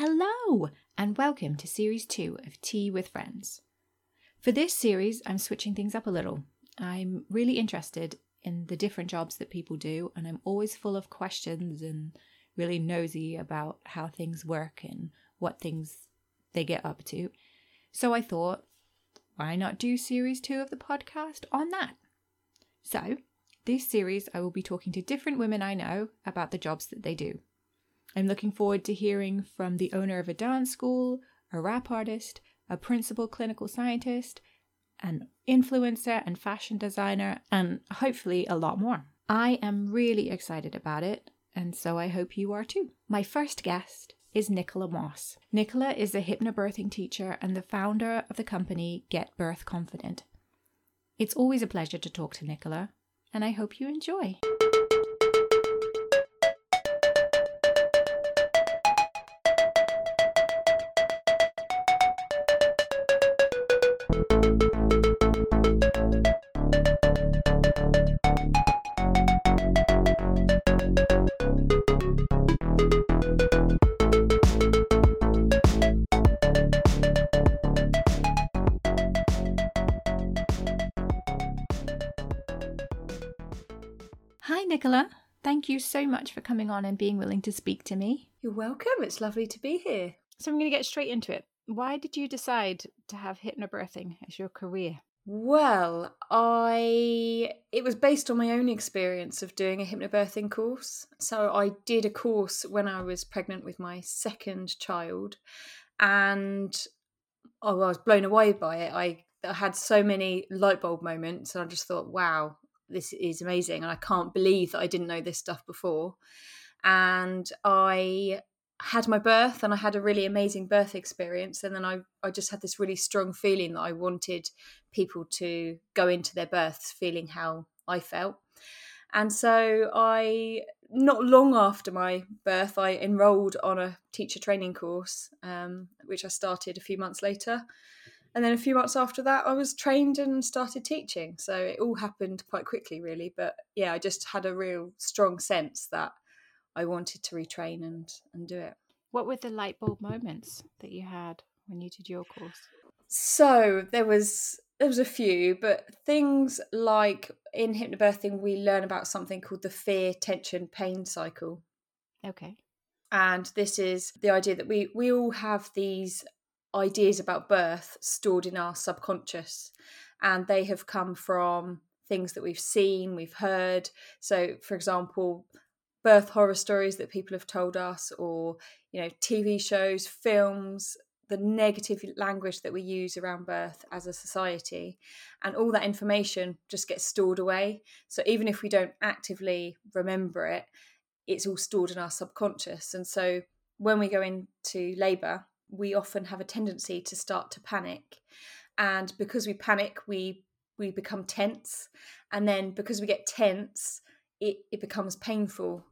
Hello, and welcome to Series 2 of Tea with Friends. For this series, I'm switching things up a little. I'm really interested in the different jobs that people do, and I'm always full of questions and really nosy about how things work and what things they get up to. So I thought, why not do series two of the podcast on that? So, this series, I will be talking to different women I know about the jobs that they do. I'm looking forward to hearing from the owner of a dance school, a rap artist, a principal clinical scientist, an influencer and fashion designer, and hopefully a lot more. I am really excited about it, and so I hope you are too. My first guest is Nicola Moss. Nicola is a hypnobirthing teacher and the founder of the company Get Birth Confident. It's always a pleasure to talk to Nicola, and I hope you enjoy. You so much for coming on and being willing to speak to me. You're welcome. It's lovely to be here. So, I'm going to get straight into it. Why did you decide to have hypnobirthing as your career? Well, I it was based on my own experience of doing a hypnobirthing course. So I did a course when I was pregnant with my second child and oh, I was blown away by it. I, I had so many light bulb moments and I just thought, wow, this is amazing and I can't believe that I didn't know this stuff before. And I had my birth and I had a really amazing birth experience and then I I just had this really strong feeling that I wanted people to go into their births feeling how I felt. And so I not long after my birth I enrolled on a teacher training course um, which I started a few months later and then a few months after that i was trained and started teaching so it all happened quite quickly really but yeah i just had a real strong sense that i wanted to retrain and and do it What were the light bulb moments that you had when you did your course? so there was there was a few but things like in hypnobirthing we learn about something called the fear tension pain cycle Okay. and this is the idea that we we all have these ideas about birth stored in our subconscious and they have come from things that we've seen we've heard. So for example birth horror stories that people have told us or you know tv shows films the negative language that we use around birth as a society and all that information just gets stored away. So even if we don't actively remember it it's all stored in our subconscious. And so when we go into labor we often have a tendency to start to panic. And because we panic we we become tense. And then because we get tense it, it becomes painful.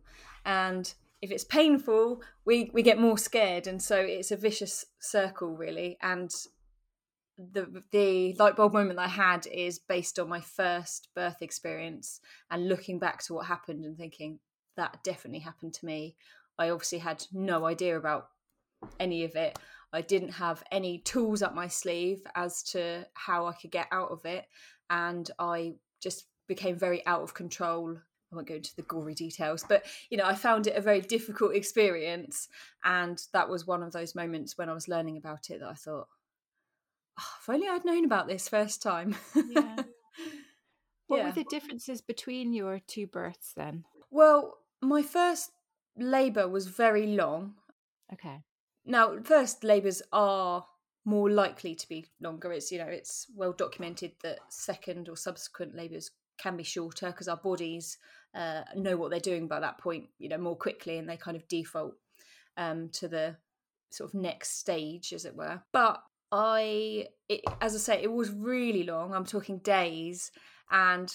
And if it's painful we we get more scared. And so it's a vicious circle really. And the the light bulb moment I had is based on my first birth experience and looking back to what happened and thinking that definitely happened to me. I obviously had no idea about any of it. I didn't have any tools up my sleeve as to how I could get out of it. And I just became very out of control. I won't go into the gory details, but you know, I found it a very difficult experience. And that was one of those moments when I was learning about it that I thought, oh, if only I'd known about this first time. Yeah. What Yeah. were the differences between your two births then? Well, my first labour was very long. Okay. Now, first labours are more likely to be longer. It's you know it's well documented that second or subsequent labours can be shorter because our bodies uh, know what they're doing by that point. You know more quickly, and they kind of default um, to the sort of next stage, as it were. But I, it, as I say, it was really long. I'm talking days, and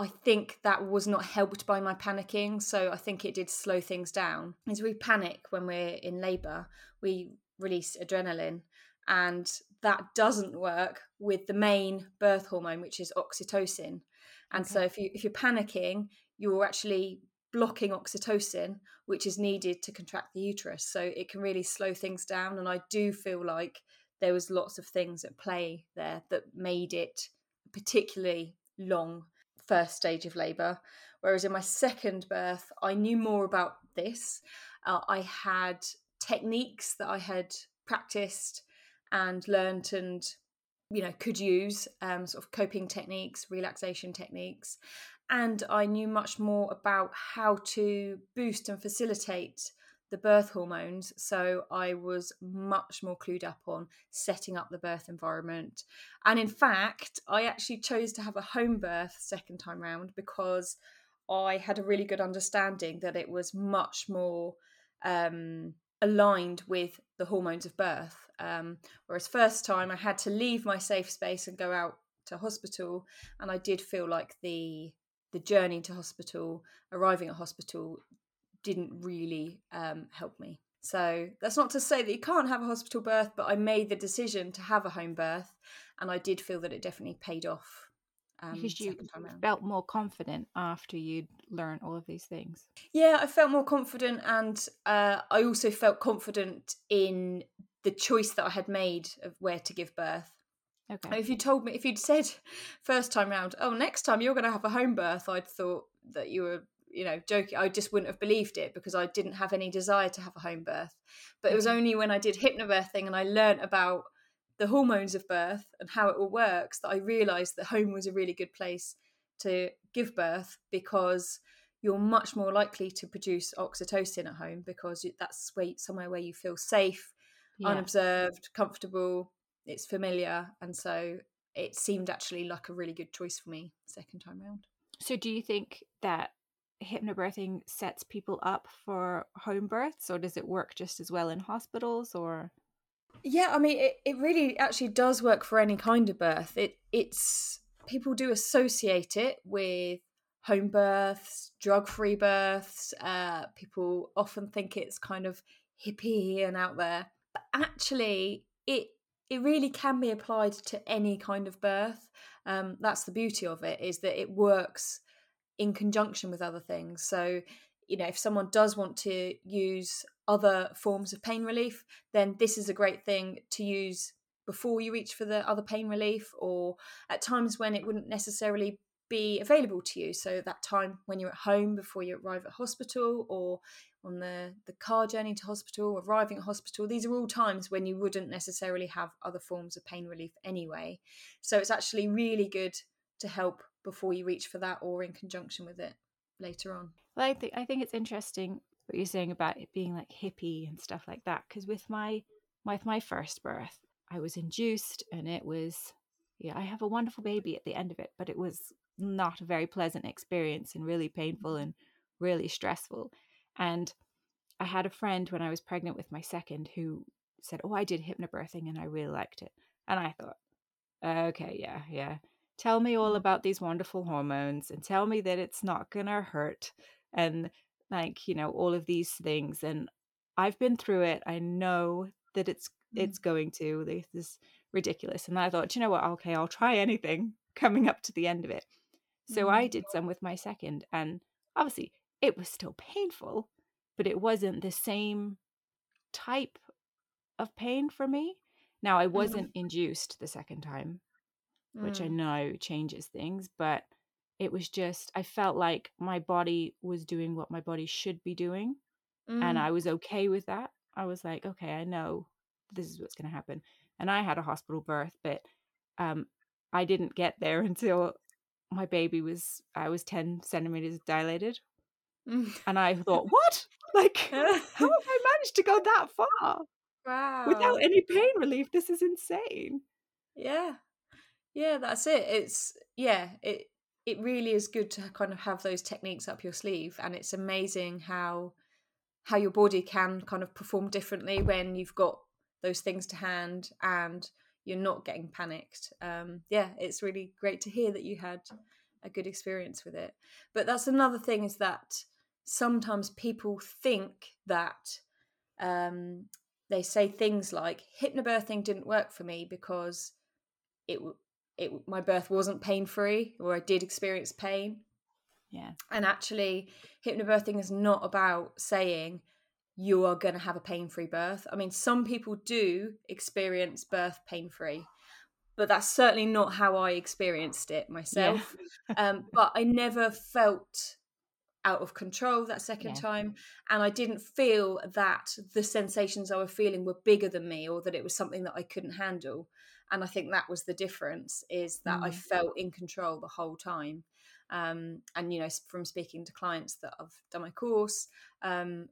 I think that was not helped by my panicking. So I think it did slow things down. As we panic when we're in labour, we release adrenaline, and that doesn't work with the main birth hormone, which is oxytocin. And so if you if you're panicking, you're actually blocking oxytocin, which is needed to contract the uterus. So it can really slow things down. And I do feel like there was lots of things at play there that made it particularly long first stage of labour. Whereas in my second birth, I knew more about this. Uh, I had techniques that I had practiced and learnt and you know could use um, sort of coping techniques relaxation techniques and i knew much more about how to boost and facilitate the birth hormones so i was much more clued up on setting up the birth environment and in fact i actually chose to have a home birth second time round because i had a really good understanding that it was much more um, aligned with the hormones of birth. Um, whereas first time I had to leave my safe space and go out to hospital, and I did feel like the the journey to hospital, arriving at hospital, didn't really um, help me. So that's not to say that you can't have a hospital birth, but I made the decision to have a home birth, and I did feel that it definitely paid off um, because you felt more confident after you'd learned all of these things. Yeah, I felt more confident, and uh, I also felt confident in the choice that I had made of where to give birth. Okay. If you told me, if you'd said first time round, oh, next time you're going to have a home birth, I'd thought that you were, you know, joking. I just wouldn't have believed it because I didn't have any desire to have a home birth. But it was mm-hmm. only when I did hypnobirthing and I learned about the hormones of birth and how it all works that I realized that home was a really good place to give birth because you're much more likely to produce oxytocin at home because that's where, somewhere where you feel safe, yeah. unobserved, comfortable, it's familiar. And so it seemed actually like a really good choice for me second time round. So do you think that hypnobirthing sets people up for home births or does it work just as well in hospitals or yeah, I mean, it, it really actually does work for any kind of birth. It it's people do associate it with home births, drug-free births. Uh, people often think it's kind of hippie and out there, but actually, it it really can be applied to any kind of birth. Um, that's the beauty of it is that it works in conjunction with other things. So, you know, if someone does want to use other forms of pain relief, then this is a great thing to use before you reach for the other pain relief or at times when it wouldn't necessarily be available to you. So that time when you're at home before you arrive at hospital or on the, the car journey to hospital, arriving at hospital, these are all times when you wouldn't necessarily have other forms of pain relief anyway. So it's actually really good to help before you reach for that or in conjunction with it later on. Well, I think I think it's interesting what you're saying about it being like hippie and stuff like that. Because with my with my first birth, I was induced, and it was yeah, I have a wonderful baby at the end of it, but it was not a very pleasant experience and really painful and really stressful. And I had a friend when I was pregnant with my second who said, "Oh, I did hypnobirthing and I really liked it." And I thought, "Okay, yeah, yeah. Tell me all about these wonderful hormones and tell me that it's not going to hurt and like you know all of these things and i've been through it i know that it's mm. it's going to this is ridiculous and i thought you know what okay i'll try anything coming up to the end of it so mm. i did some with my second and obviously it was still painful but it wasn't the same type of pain for me now i mm-hmm. wasn't mm. induced the second time which i mm. know changes things but it was just i felt like my body was doing what my body should be doing mm. and i was okay with that. I was like okay i know this is what's going to happen. And i had a hospital birth but um i didn't get there until my baby was i was 10 centimeters dilated. Mm. and i thought what? Like how have i managed to go that far? Wow. without any pain relief this is insane. Yeah yeah that's it it's yeah it it really is good to kind of have those techniques up your sleeve and it's amazing how how your body can kind of perform differently when you've got those things to hand and you're not getting panicked um yeah it's really great to hear that you had a good experience with it. But that's another thing is that sometimes people think that um they say things like hypnobirthing didn't work for me because it it my birth wasn't pain free or I did experience pain. Yeah. And actually, hypnobirthing is not about saying you are going to have a pain free birth. I mean, some people do experience birth pain free, but that's certainly not how I experienced it myself. Yeah. um, but I never felt out of control that second yeah. time and i didn't feel that the sensations i was feeling were bigger than me or that it was something that i couldn't handle and i think that was the difference is that mm. i felt in control the whole time um, and you know from speaking to clients that I've done my course um,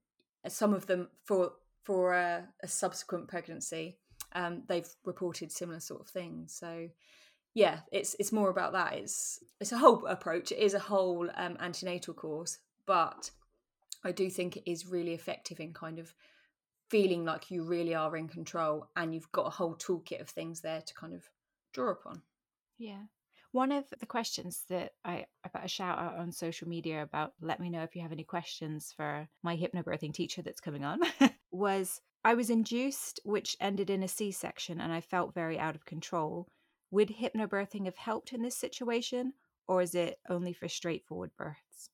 some of them for for a, a subsequent pregnancy um, they've reported similar sort of things so yeah, it's it's more about that. It's it's a whole approach. It is a whole um, antenatal course, but I do think it is really effective in kind of feeling like you really are in control and you've got a whole toolkit of things there to kind of draw upon. Yeah. One of the questions that I, I put a shout out on social media about, let me know if you have any questions for my hypnobirthing teacher that's coming on, was I was induced, which ended in a C section, and I felt very out of control. Would hypnobirthing have helped in this situation, or is it only for straightforward births?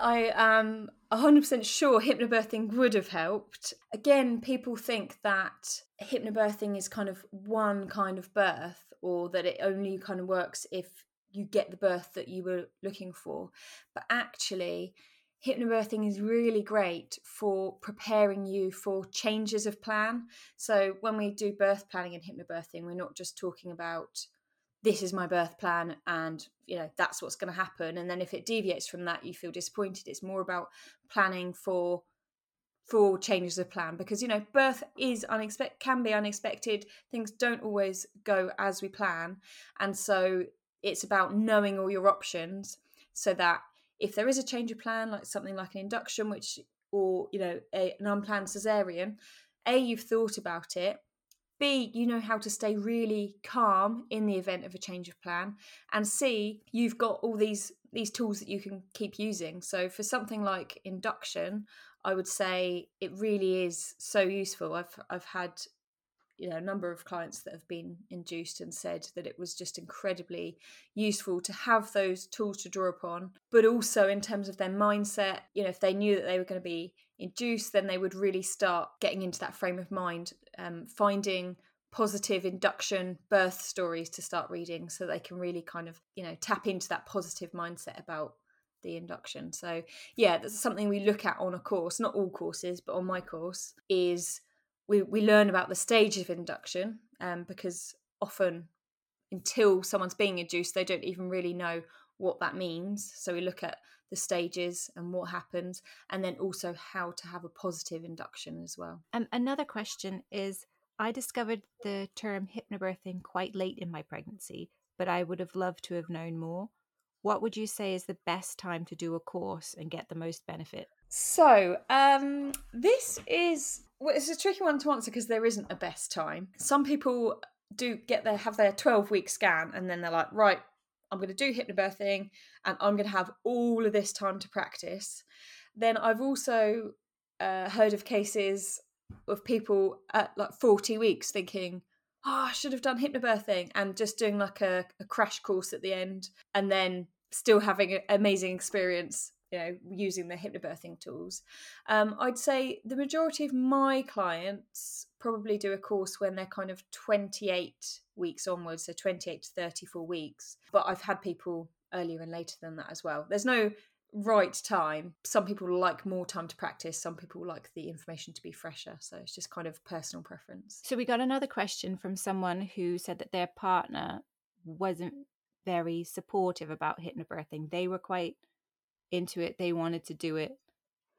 I am 100% sure hypnobirthing would have helped. Again, people think that hypnobirthing is kind of one kind of birth or that it only kind of works if you get the birth that you were looking for. But actually, hypnobirthing is really great for preparing you for changes of plan. So when we do birth planning and hypnobirthing, we're not just talking about this is my birth plan and you know that's what's going to happen. And then if it deviates from that you feel disappointed. It's more about planning for for changes of plan because you know birth is unexpected can be unexpected. Things don't always go as we plan. And so it's about knowing all your options so that if there is a change of plan like something like an induction which or you know a, an unplanned cesarean a you've thought about it B, you know how to stay really calm in the event of a change of plan. And C, you've got all these these tools that you can keep using. So for something like induction, I would say it really is so useful. I've I've had you know a number of clients that have been induced and said that it was just incredibly useful to have those tools to draw upon but also in terms of their mindset you know if they knew that they were going to be induced then they would really start getting into that frame of mind um, finding positive induction birth stories to start reading so they can really kind of you know tap into that positive mindset about the induction. So yeah that's something we look at on a course not all courses but on my course is we, we learn about the stages of induction um, because often until someone's being induced they don't even really know what that means. So we look at the stages and what happens and then also how to have a positive induction as well. Um, another question is i discovered the term hypnobirthing quite late in my pregnancy but i would have loved to have known more. What would you say is the best time to do a course and get the most benefit? So um, this is well, it's a tricky one to answer because there isn't a best time. Some people do get their have their 12 week scan and then they're like, right, I'm going to do hypnobirthing and I'm going to have all of this time to practice. Then I've also uh, heard of cases of people at like 40 weeks thinking, oh, I should have done hypnobirthing and just doing like a, a crash course at the end and then still having an amazing experience you know using the hypnobirthing tools. Um, i'd say the majority of my clients probably do a course when they're kind of 28 weeks onwards so 28 to 34 weeks but i've had people earlier and later than that as well. There's no right time. Some people like more time to practice some people like the information to be fresher so it's just kind of personal preference. So we got another question from someone who said that their partner wasn't very supportive about hypnobirthing. They were quite into it. They wanted to do it,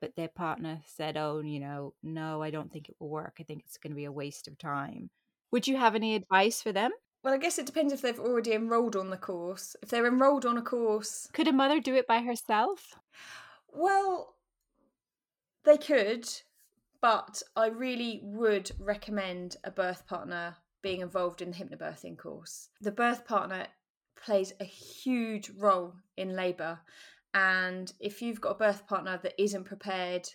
but their partner said, "Oh, you know, no, I don't think it will work. I think it's going to be a waste of time." Would you have any advice for them? Well, I guess it depends if they've already enrolled on the course. If they're enrolled on a course, could a mother do it by herself? Well, they could, but I really would recommend a birth partner being involved in the hypnobirthing course. The birth partner plays a huge role in labour and if you've got a birth partner that isn't prepared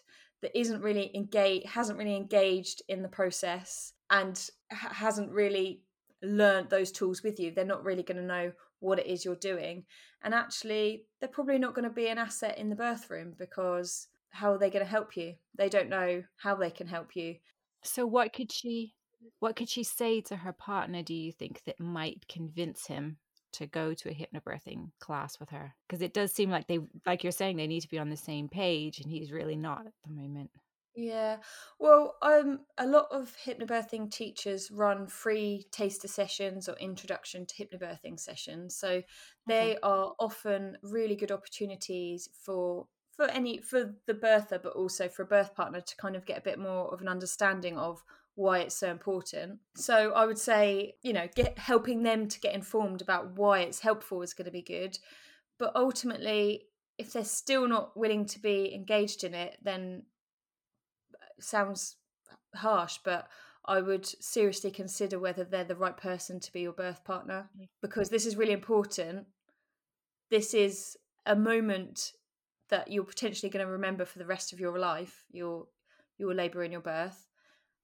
that isn't really engaged hasn't really engaged in the process and ha- hasn't really learned those tools with you they're not really going to know what it is you're doing. And actually, they're probably not going to be an asset in the birth room because how are they going to help you? They don't know how they can help you. So what could she what could she say to her partner do you think that might convince him to go to a hypnobirthing class with her? Because it does seem like they like you're saying they need to be on the same page and he's really not at the moment. Yeah. Well, um, a lot of hypnobirthing teachers run free taster sessions or introduction to hypnobirthing sessions. So they okay. are often really good opportunities for for any for the birther, but also for a birth partner to kind of get a bit more of an understanding of why it's so important. So I would say, you know, get helping them to get informed about why it's helpful is going to be good. But ultimately, if they're still not willing to be engaged in it, then uh, sounds harsh, but I would seriously consider whether they're the right person to be your birth partner mm. because this is really important. This is a moment that you're potentially going to remember for the rest of your life, your your labour and your birth.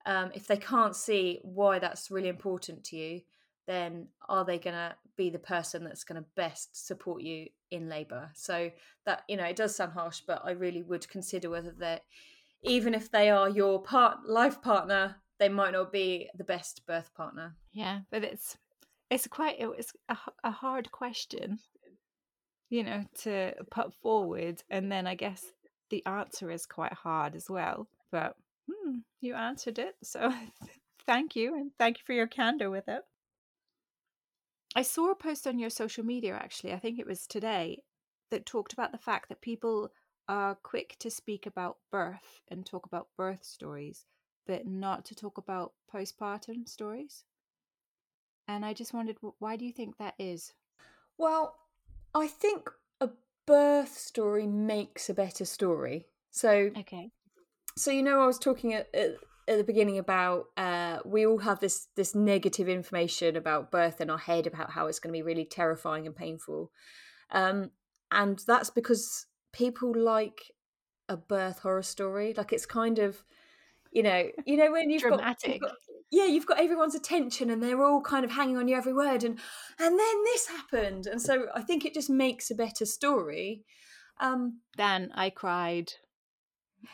Um, if they can't see why that's really important to you, then are they going to be the person that's going to best support you in labour? So that you know, it does sound harsh, but I really would consider whether they're even if they are your part life partner, they might not be the best birth partner. Yeah, but it's it's quite it's a, a hard question, you know, to put forward, and then I guess the answer is quite hard as well. But hmm, you answered it, so thank you, and thank you for your candor with it. I saw a post on your social media actually, I think it was today, that talked about the fact that people are quick to speak about birth and talk about birth stories, but not to talk about postpartum stories. And I just wondered, why do you think that is? Well, I think a birth story makes a better story. So, okay. So you know, I was talking at, at, at the beginning about uh, we all have this this negative information about birth in our head about how it's going to be really terrifying and painful, um, and that's because people like a birth horror story. Like it's kind of, you know, you know when you've dramatic. Got, you've got, yeah, you've got everyone's attention and they're all kind of hanging on you every word, and and then this happened, and so I think it just makes a better story. Um, then I cried,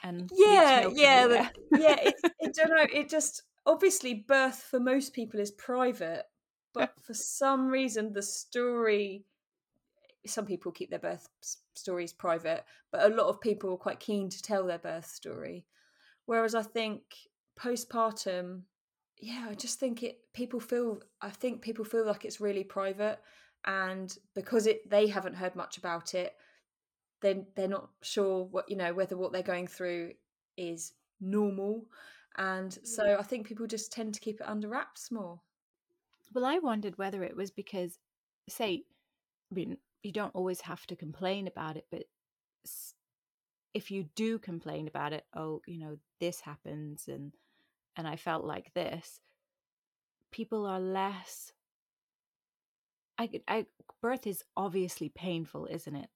and yeah, yeah, the, yeah. It, it, don't know. It just obviously birth for most people is private, but for some reason the story some people keep their birth stories private, but a lot of people are quite keen to tell their birth story. Whereas I think postpartum, yeah, I just think it people feel I think people feel like it's really private and because it they haven't heard much about it, then they're not sure what you know whether what they're going through is normal. And so mm. I think people just tend to keep it under wraps more. Well, I wondered whether it was because, say, I mean, you don't always have to complain about it, but if you do complain about it, oh, you know, this happens and and I felt like this, people are less I, I birth is obviously painful, isn't it?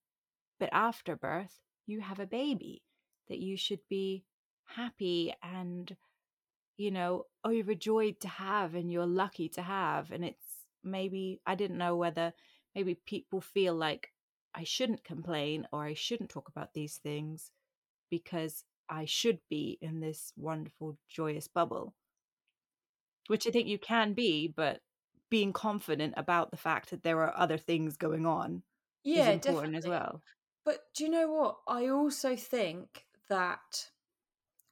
But after birth, you have a baby that you should be happy and you know overjoyed to have and you're lucky to have and it's maybe I didn't know whether maybe people feel like I shouldn't complain or I shouldn't talk about these things because I should be in this wonderful, joyous bubble. Which I think you can be, but being confident about the fact that there are other things going on yeah, is important definitely. as well. But do you know what? I also think that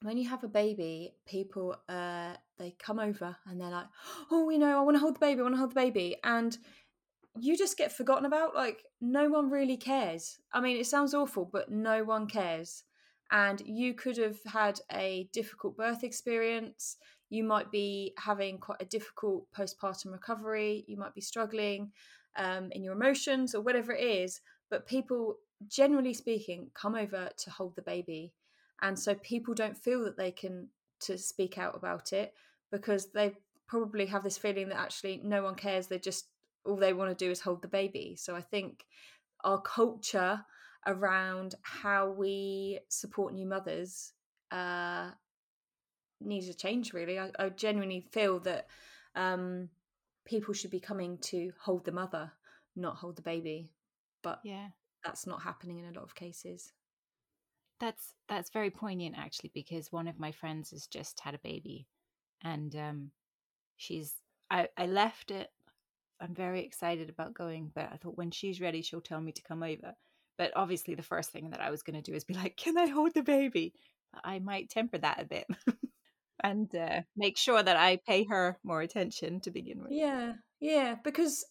when you have a baby, people uh they come over and they're like, "Oh, you know, I want to hold the baby. I want to hold the baby," and you just get forgotten about. Like, no one really cares. I mean, it sounds awful, but no one cares. And you could have had a difficult birth experience. You might be having quite a difficult postpartum recovery. You might be struggling um, in your emotions or whatever it is. But people, generally speaking, come over to hold the baby. And so people don't feel that they can to speak out about it because they probably have this feeling that actually no one cares. They just all they want to do is hold the baby. So I think our culture around how we support new mothers uh, needs a change. Really, I, I genuinely feel that um, people should be coming to hold the mother, not hold the baby. But Yeah. That's not happening in a lot of cases. That's that's very poignant actually because one of my friends has just had a baby and um she's I I left it I'm very excited about going but I thought when she's ready she'll tell me to come over. But obviously the first thing that I was going to do is be like can I hold the baby? But I might temper that a bit and uh, make sure that I pay her more attention to begin with. Yeah, yeah, because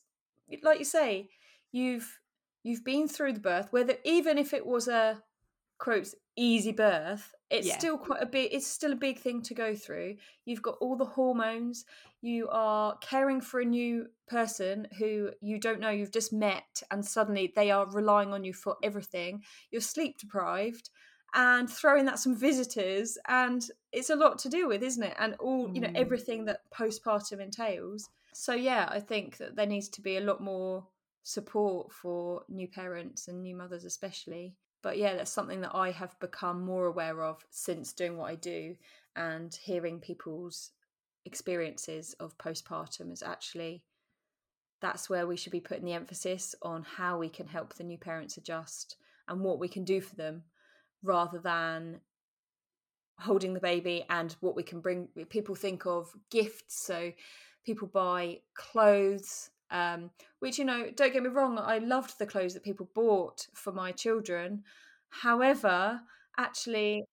like you say, you've you've been through the birth, whether even if it was a quotes easy birth, it's Yeah. still quite a big it's still a big thing to go through. You've got all the hormones, you are caring for a new person who you don't know you've just met and suddenly they are relying on you for everything. You're sleep deprived and throwing that some visitors and it's a lot to deal with isn't it and all you know Mm. everything that postpartum entails so yeah i think that there needs to be a lot more support for new parents and new mothers especially. But yeah that's something that i have become more aware of since doing what i do and hearing people's experiences of postpartum is actually that's where we should be putting the emphasis on how we can help the new parents adjust and what we can do for them rather than holding the baby and what we can bring people think of gifts. So people buy clothes um, which you know don't get me wrong i loved the clothes that people bought for my children however actually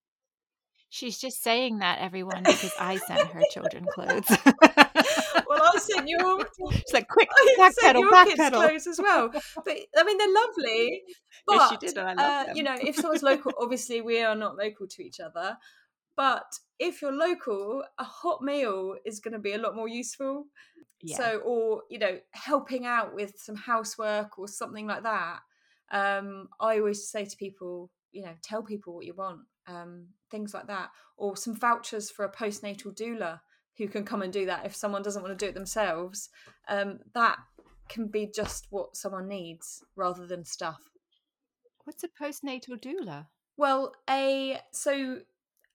She's just saying that everyone because I sent her children clothes. well i sent your She's like quick back sent pedal, your back kids pedal. clothes as well but i mean they're lovely but Yes, did, I love uh, you know if someone's local obviously we are not local to each other but if you're local a hot meal is going to be a lot more useful Yeah. so or you know helping out with some housework or something like that um i always say to people you know tell people what you want um things like that or some vouchers for a postnatal doula who can come and do that if someone doesn't want to do it themselves um that can be just what someone needs rather than stuff What's a postnatal doula? well, a so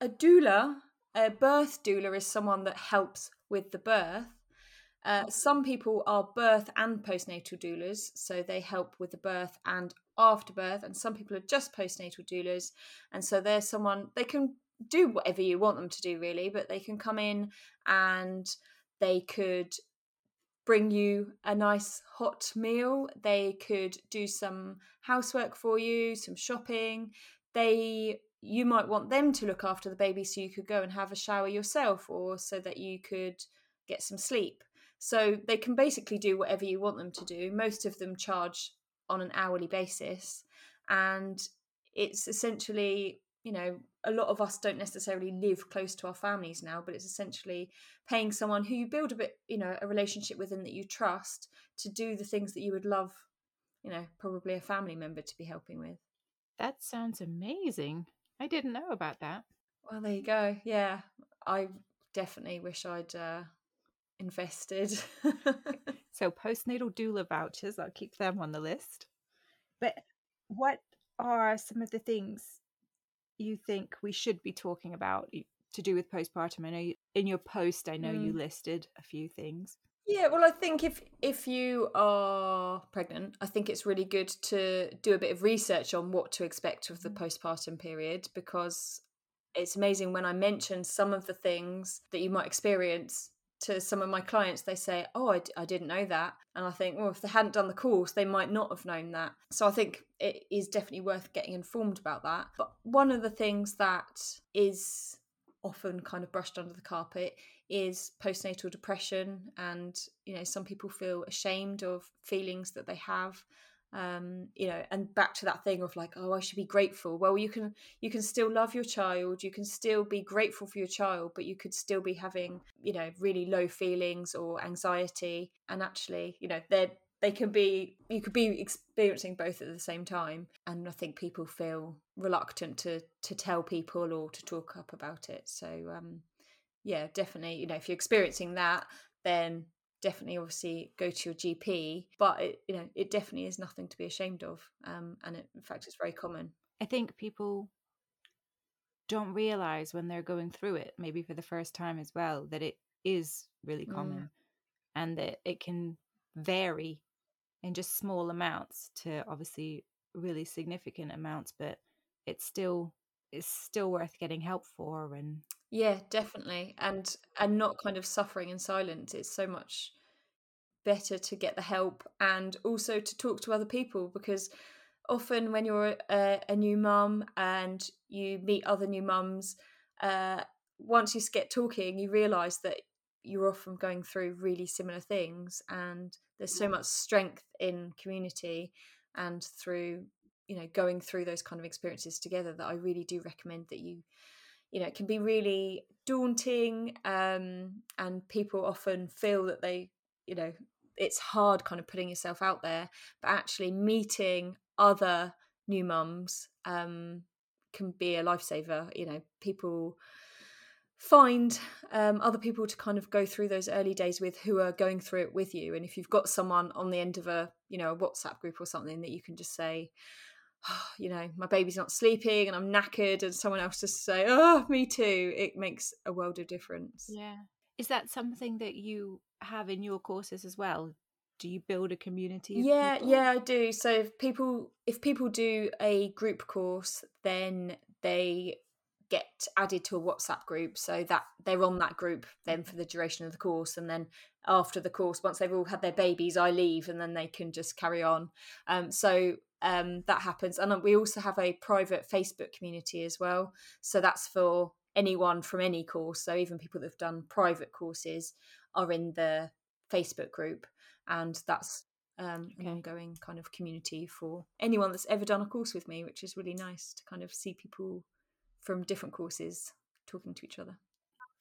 a doula, a birth doula is someone that helps with the birth. Uh, some people are birth and postnatal doulas, so they help with the birth and after birth, and some people are just postnatal doulas, and so they're someone they can do whatever you want them to do, really, but they can come in and they could bring you a nice hot meal. They could do some housework for you, some shopping. They you might want them to look after the baby so you could go and have a shower yourself or so that you could get some sleep. So they can basically do whatever you want them to do. Most of them charge on an hourly basis and it's essentially, you know, a lot of us don't necessarily live close to our families now, but it's essentially paying someone who you build a bit, you know, a relationship with and that you trust to do the things that you would love, you know, probably a family member to be helping with. That sounds amazing. I didn't know about that. Well, there you go. Yeah, I definitely wish I'd uh, invested. So postnatal doula vouchers, I'll keep them on the list. But what are some of the things you think we should be talking about to do with postpartum? I know you, in your post, I know you listed a few things. Yeah, well, I think if if you are pregnant, I think it's really good to do a bit of research on what to expect of the mm-hmm. postpartum period because it's amazing when I mention some of the things that you might experience to some of my clients. They say, "Oh, I, d- I didn't know that," and I think, well, if they hadn't done the course, they might not have known that. So I think it is definitely worth getting informed about that. But one of the things that is often kind of brushed under the carpet is postnatal depression and you know some people feel ashamed of feelings that they have um you know and back to that thing of like oh i should be grateful. Well you can you can still love your child you can still be grateful for your child but you could still be having you know really low feelings or anxiety and actually you know they're they can be you could be experiencing both at the same time and i think people feel reluctant to to tell people or to talk up about it. So um yeah definitely you know if you're experiencing that then definitely obviously go to your gp but it you know it definitely is nothing to be ashamed of um and it, in fact it's very common I think people don't realize when they're going through it, maybe for the first time as well, that it is really Mm. common and that it can vary in just small amounts to obviously really significant amounts, but it's still it's still worth getting help for and yeah definitely and and not kind of suffering in silence it's so much better to get the help and also to talk to other people because often when you're a, a new mum and you meet other new mums uh, once you get talking you realize that you're often going through really similar things and there's so much strength in community and through you know going through those kind of experiences together that I really do recommend that you you know it can be really daunting um, and people often feel that they you know it's hard kind of putting yourself out there but actually meeting other new mums um, can be a lifesaver. You know people find um, other people to kind of go through those early days with who are going through it with you. And if you've got someone on the end of a you know a whatsapp group or something that you can just say you know my baby's not sleeping and i'm knackered and someone else just say oh me too it makes a world of difference yeah is that something that you have in your courses as well do you build a community yeah people? yeah i do so if people if people do a group course then they get added to a WhatsApp group so that they're on that group then for the duration of the course. And then after the course, once they've all had their babies, I leave and then they can just carry on. Um, so um, that happens. And we also have a private Facebook community as well. So that's for anyone from any course. So even people that have done private courses are in the Facebook group. And that's um, okay. an ongoing kind of community for anyone that's ever done a course with me, which is really nice to kind of see people from different courses talking to each other.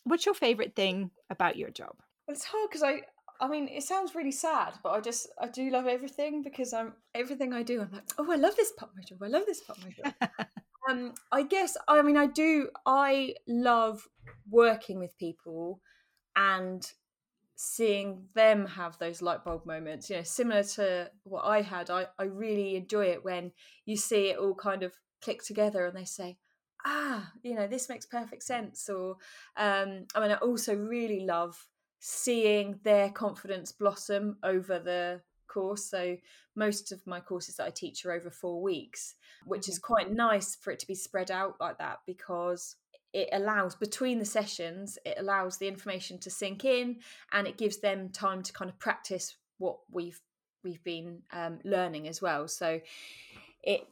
What's your favorite thing about your job? Well, it's hard because I, I mean, it sounds really sad, but I just, I do love everything because I'm everything I do. I'm like, oh, I love this part of my job. I love this part of my job. um, I guess, I mean, I do. I love working with people and seeing them have those light bulb moments. You know, similar to what I had. I, I really enjoy it when you see it all kind of click together and they say, ah, you know, this makes perfect sense. Or, um, I mean, I also really love seeing their confidence blossom over the course. So, most of my courses that I teach are over four weeks, which mm-hmm. is quite nice for it to be spread out like that because it allows between the sessions it allows the information to sink in and it gives them time to kind of practice what we've we've been um, learning as well so it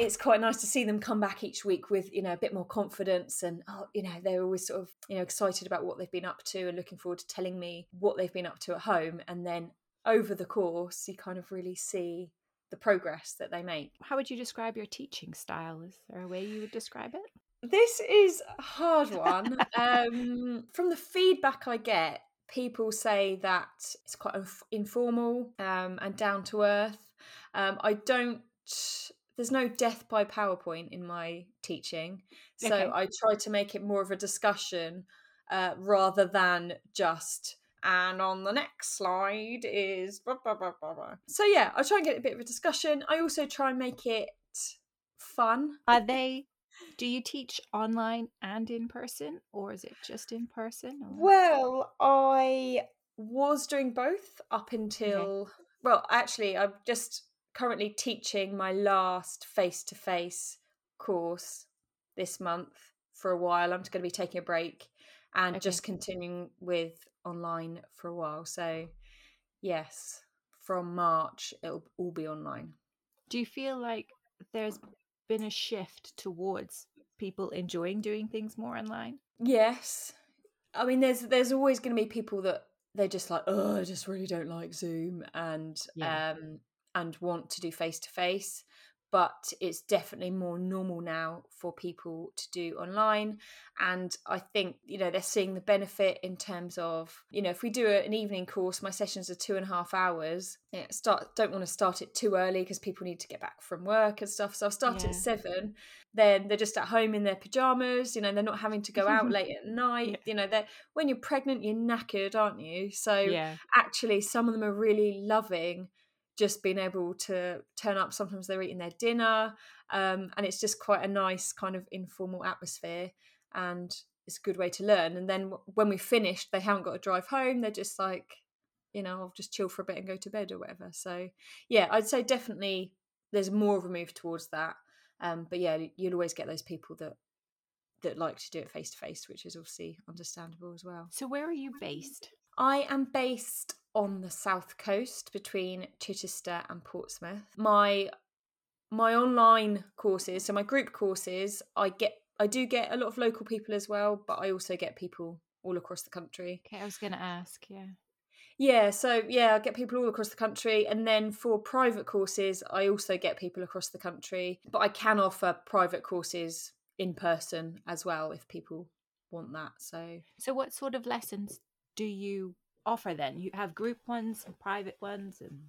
it's quite nice to see them come back each week with you know a bit more confidence and oh, you know they're always sort of you know excited about what they've been up to and looking forward to telling me what they've been up to at home. And then over the course you kind of really see the progress that they make. How would you describe your teaching style? Is there a way you would describe it? This is a hard one. Um, from the feedback i get people say that it's quite informal um, and down to earth. Um, i don't there's no death by PowerPoint in my teaching. So okay. I try to make it more of a discussion uh, rather than just and on the next slide is blah, blah, blah, so yeah i try and get a bit of a discussion i also try and make it fun are they do you teach online and in person or is it just in person or? well i was doing both up until okay. well actually i've just currently teaching my last face to face course this month for a while. I'm just going to be taking a break and okay. just continuing with online for a while. So, yes, from March, it'll all be online. Do you feel like there's been a shift towards people enjoying doing things more online? Yes. I mean, there's there's always going to be people that they're just like, oh, I just really don't like Zoom, and yeah. um, and want to do face to face but it's definitely more normal now for people to do online and i think you know they're seeing the benefit in terms of you know if we do an evening course my sessions are two and a half hours yeah, start don't want to start it too early because people need to get back from work and stuff so i'll start yeah. at seven then they're just at home in their pajamas you know they're not having to go out late at night yeah. you know they're when you're pregnant you're knackered aren't you so yeah. actually some of them are really loving just being able to turn up. Sometimes they're eating their dinner, um, and it's just quite a nice kind of informal atmosphere, and it's a good way to learn. And then when we finished, they haven't got to drive home; they're just like you know I'll just chill for a bit and go to bed or whatever. So yeah, I'd say definitely there's more of a move towards that. Um, but yeah, you'll always get those people that that like to do it face to face, which is obviously understandable as well. So where are you based? I am based on the south coast between Chichester and Portsmouth. My my online courses, so my group courses, I get I do get a lot of local people as well, but I also get people all across the country. Okay, I was going to ask, yeah. Yeah, so yeah, I get people all across the country. And then for private courses, I also get people across the country. But I can offer private courses in person as well if people want that. So So what sort of lessons do you offer then? You have group ones and private ones and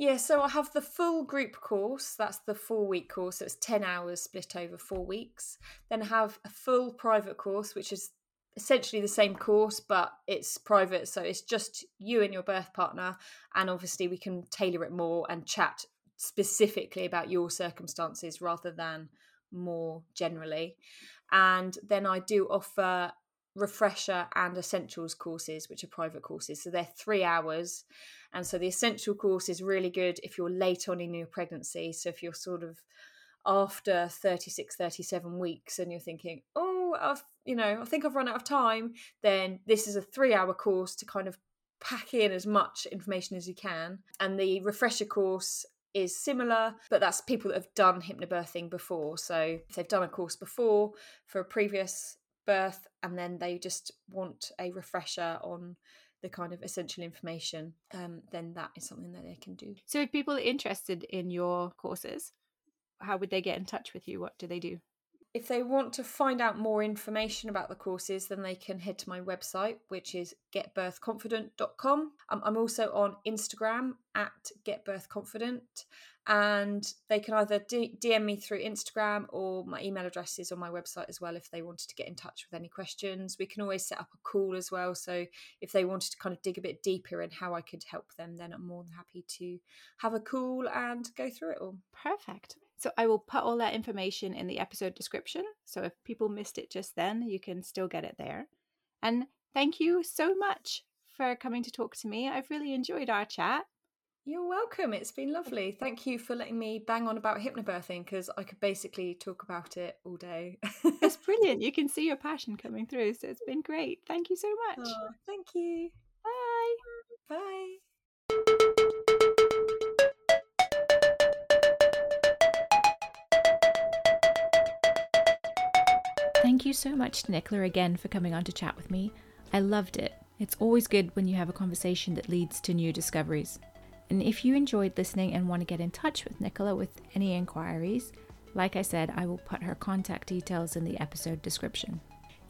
yeah, so I have the full group course. That's the four week course. So it's 10 hours split over four weeks. Then I have a full private course, which is essentially the same course, but it's private. So it's just you and your birth partner. And obviously, we can tailor it more and chat specifically about your circumstances rather than more generally. And then I do offer refresher and essentials courses, which are private courses. So they're three hours. And so the essential course is really good if you're late on in your pregnancy. So if you're sort of after 36, 37 weeks and you're thinking, oh, I've, you know, I think I've run out of time, then this is a three hour course to kind of pack in as much information as you can. And the refresher course is similar, but that's people that have done hypnobirthing before. So if they've done a course before for a previous birth and then they just want a refresher on the kind of essential information, um, then that is something that they can do. So if people are interested in your courses, how would they get in touch with you? What do they do? If they want to find out more information about the courses, then they can head to my website, which is getbirthconfident.com. Um, I'm also on Instagram at getbirthconfident, and they can either D- DM me through Instagram or my email address is on my website as well if they wanted to get in touch with any questions. We can always set up a call as well. So if they wanted to kind of dig a bit deeper in how I could help them, then I'm more than happy to have a call and go through it all. Perfect. So I will put all that information in the episode description. So if people missed it just then, you can still get it there. And thank you so much for coming to talk to me. I've really enjoyed our chat. You're welcome. It's been lovely. Thank you for letting me bang on about hypnobirthing because I could basically talk about it all day. it's brilliant. You can see your passion coming through. So it's been great. Thank you so much. Oh, thank you. Bye. Bye. You so much to Nicola again for coming on to chat with me. I loved it. It's always good when you have a conversation that leads to new discoveries. And if you enjoyed listening and want to get in touch with Nicola with any inquiries, like I said, I will put her contact details in the episode description.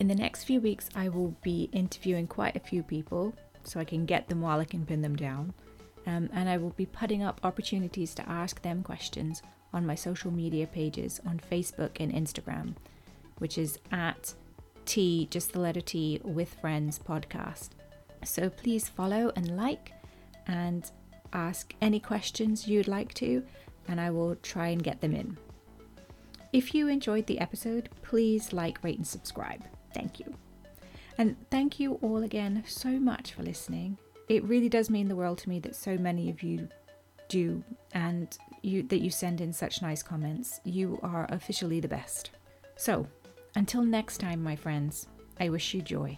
In the next few weeks, I will be interviewing quite a few people so I can get them while I can pin them down. Um, and I will be putting up opportunities to ask them questions on my social media pages on Facebook and Instagram, which is at T, just the letter T, with Friends podcast. So please follow and like and ask any questions you'd like to, and I will try and get them in. If you enjoyed the episode, please like, rate, and subscribe. Thank you. And thank you all again so much for listening. It really does mean the world to me that so many of you do and you that you send in such nice comments. You are officially the best. So, until next time, my friends, I wish you joy.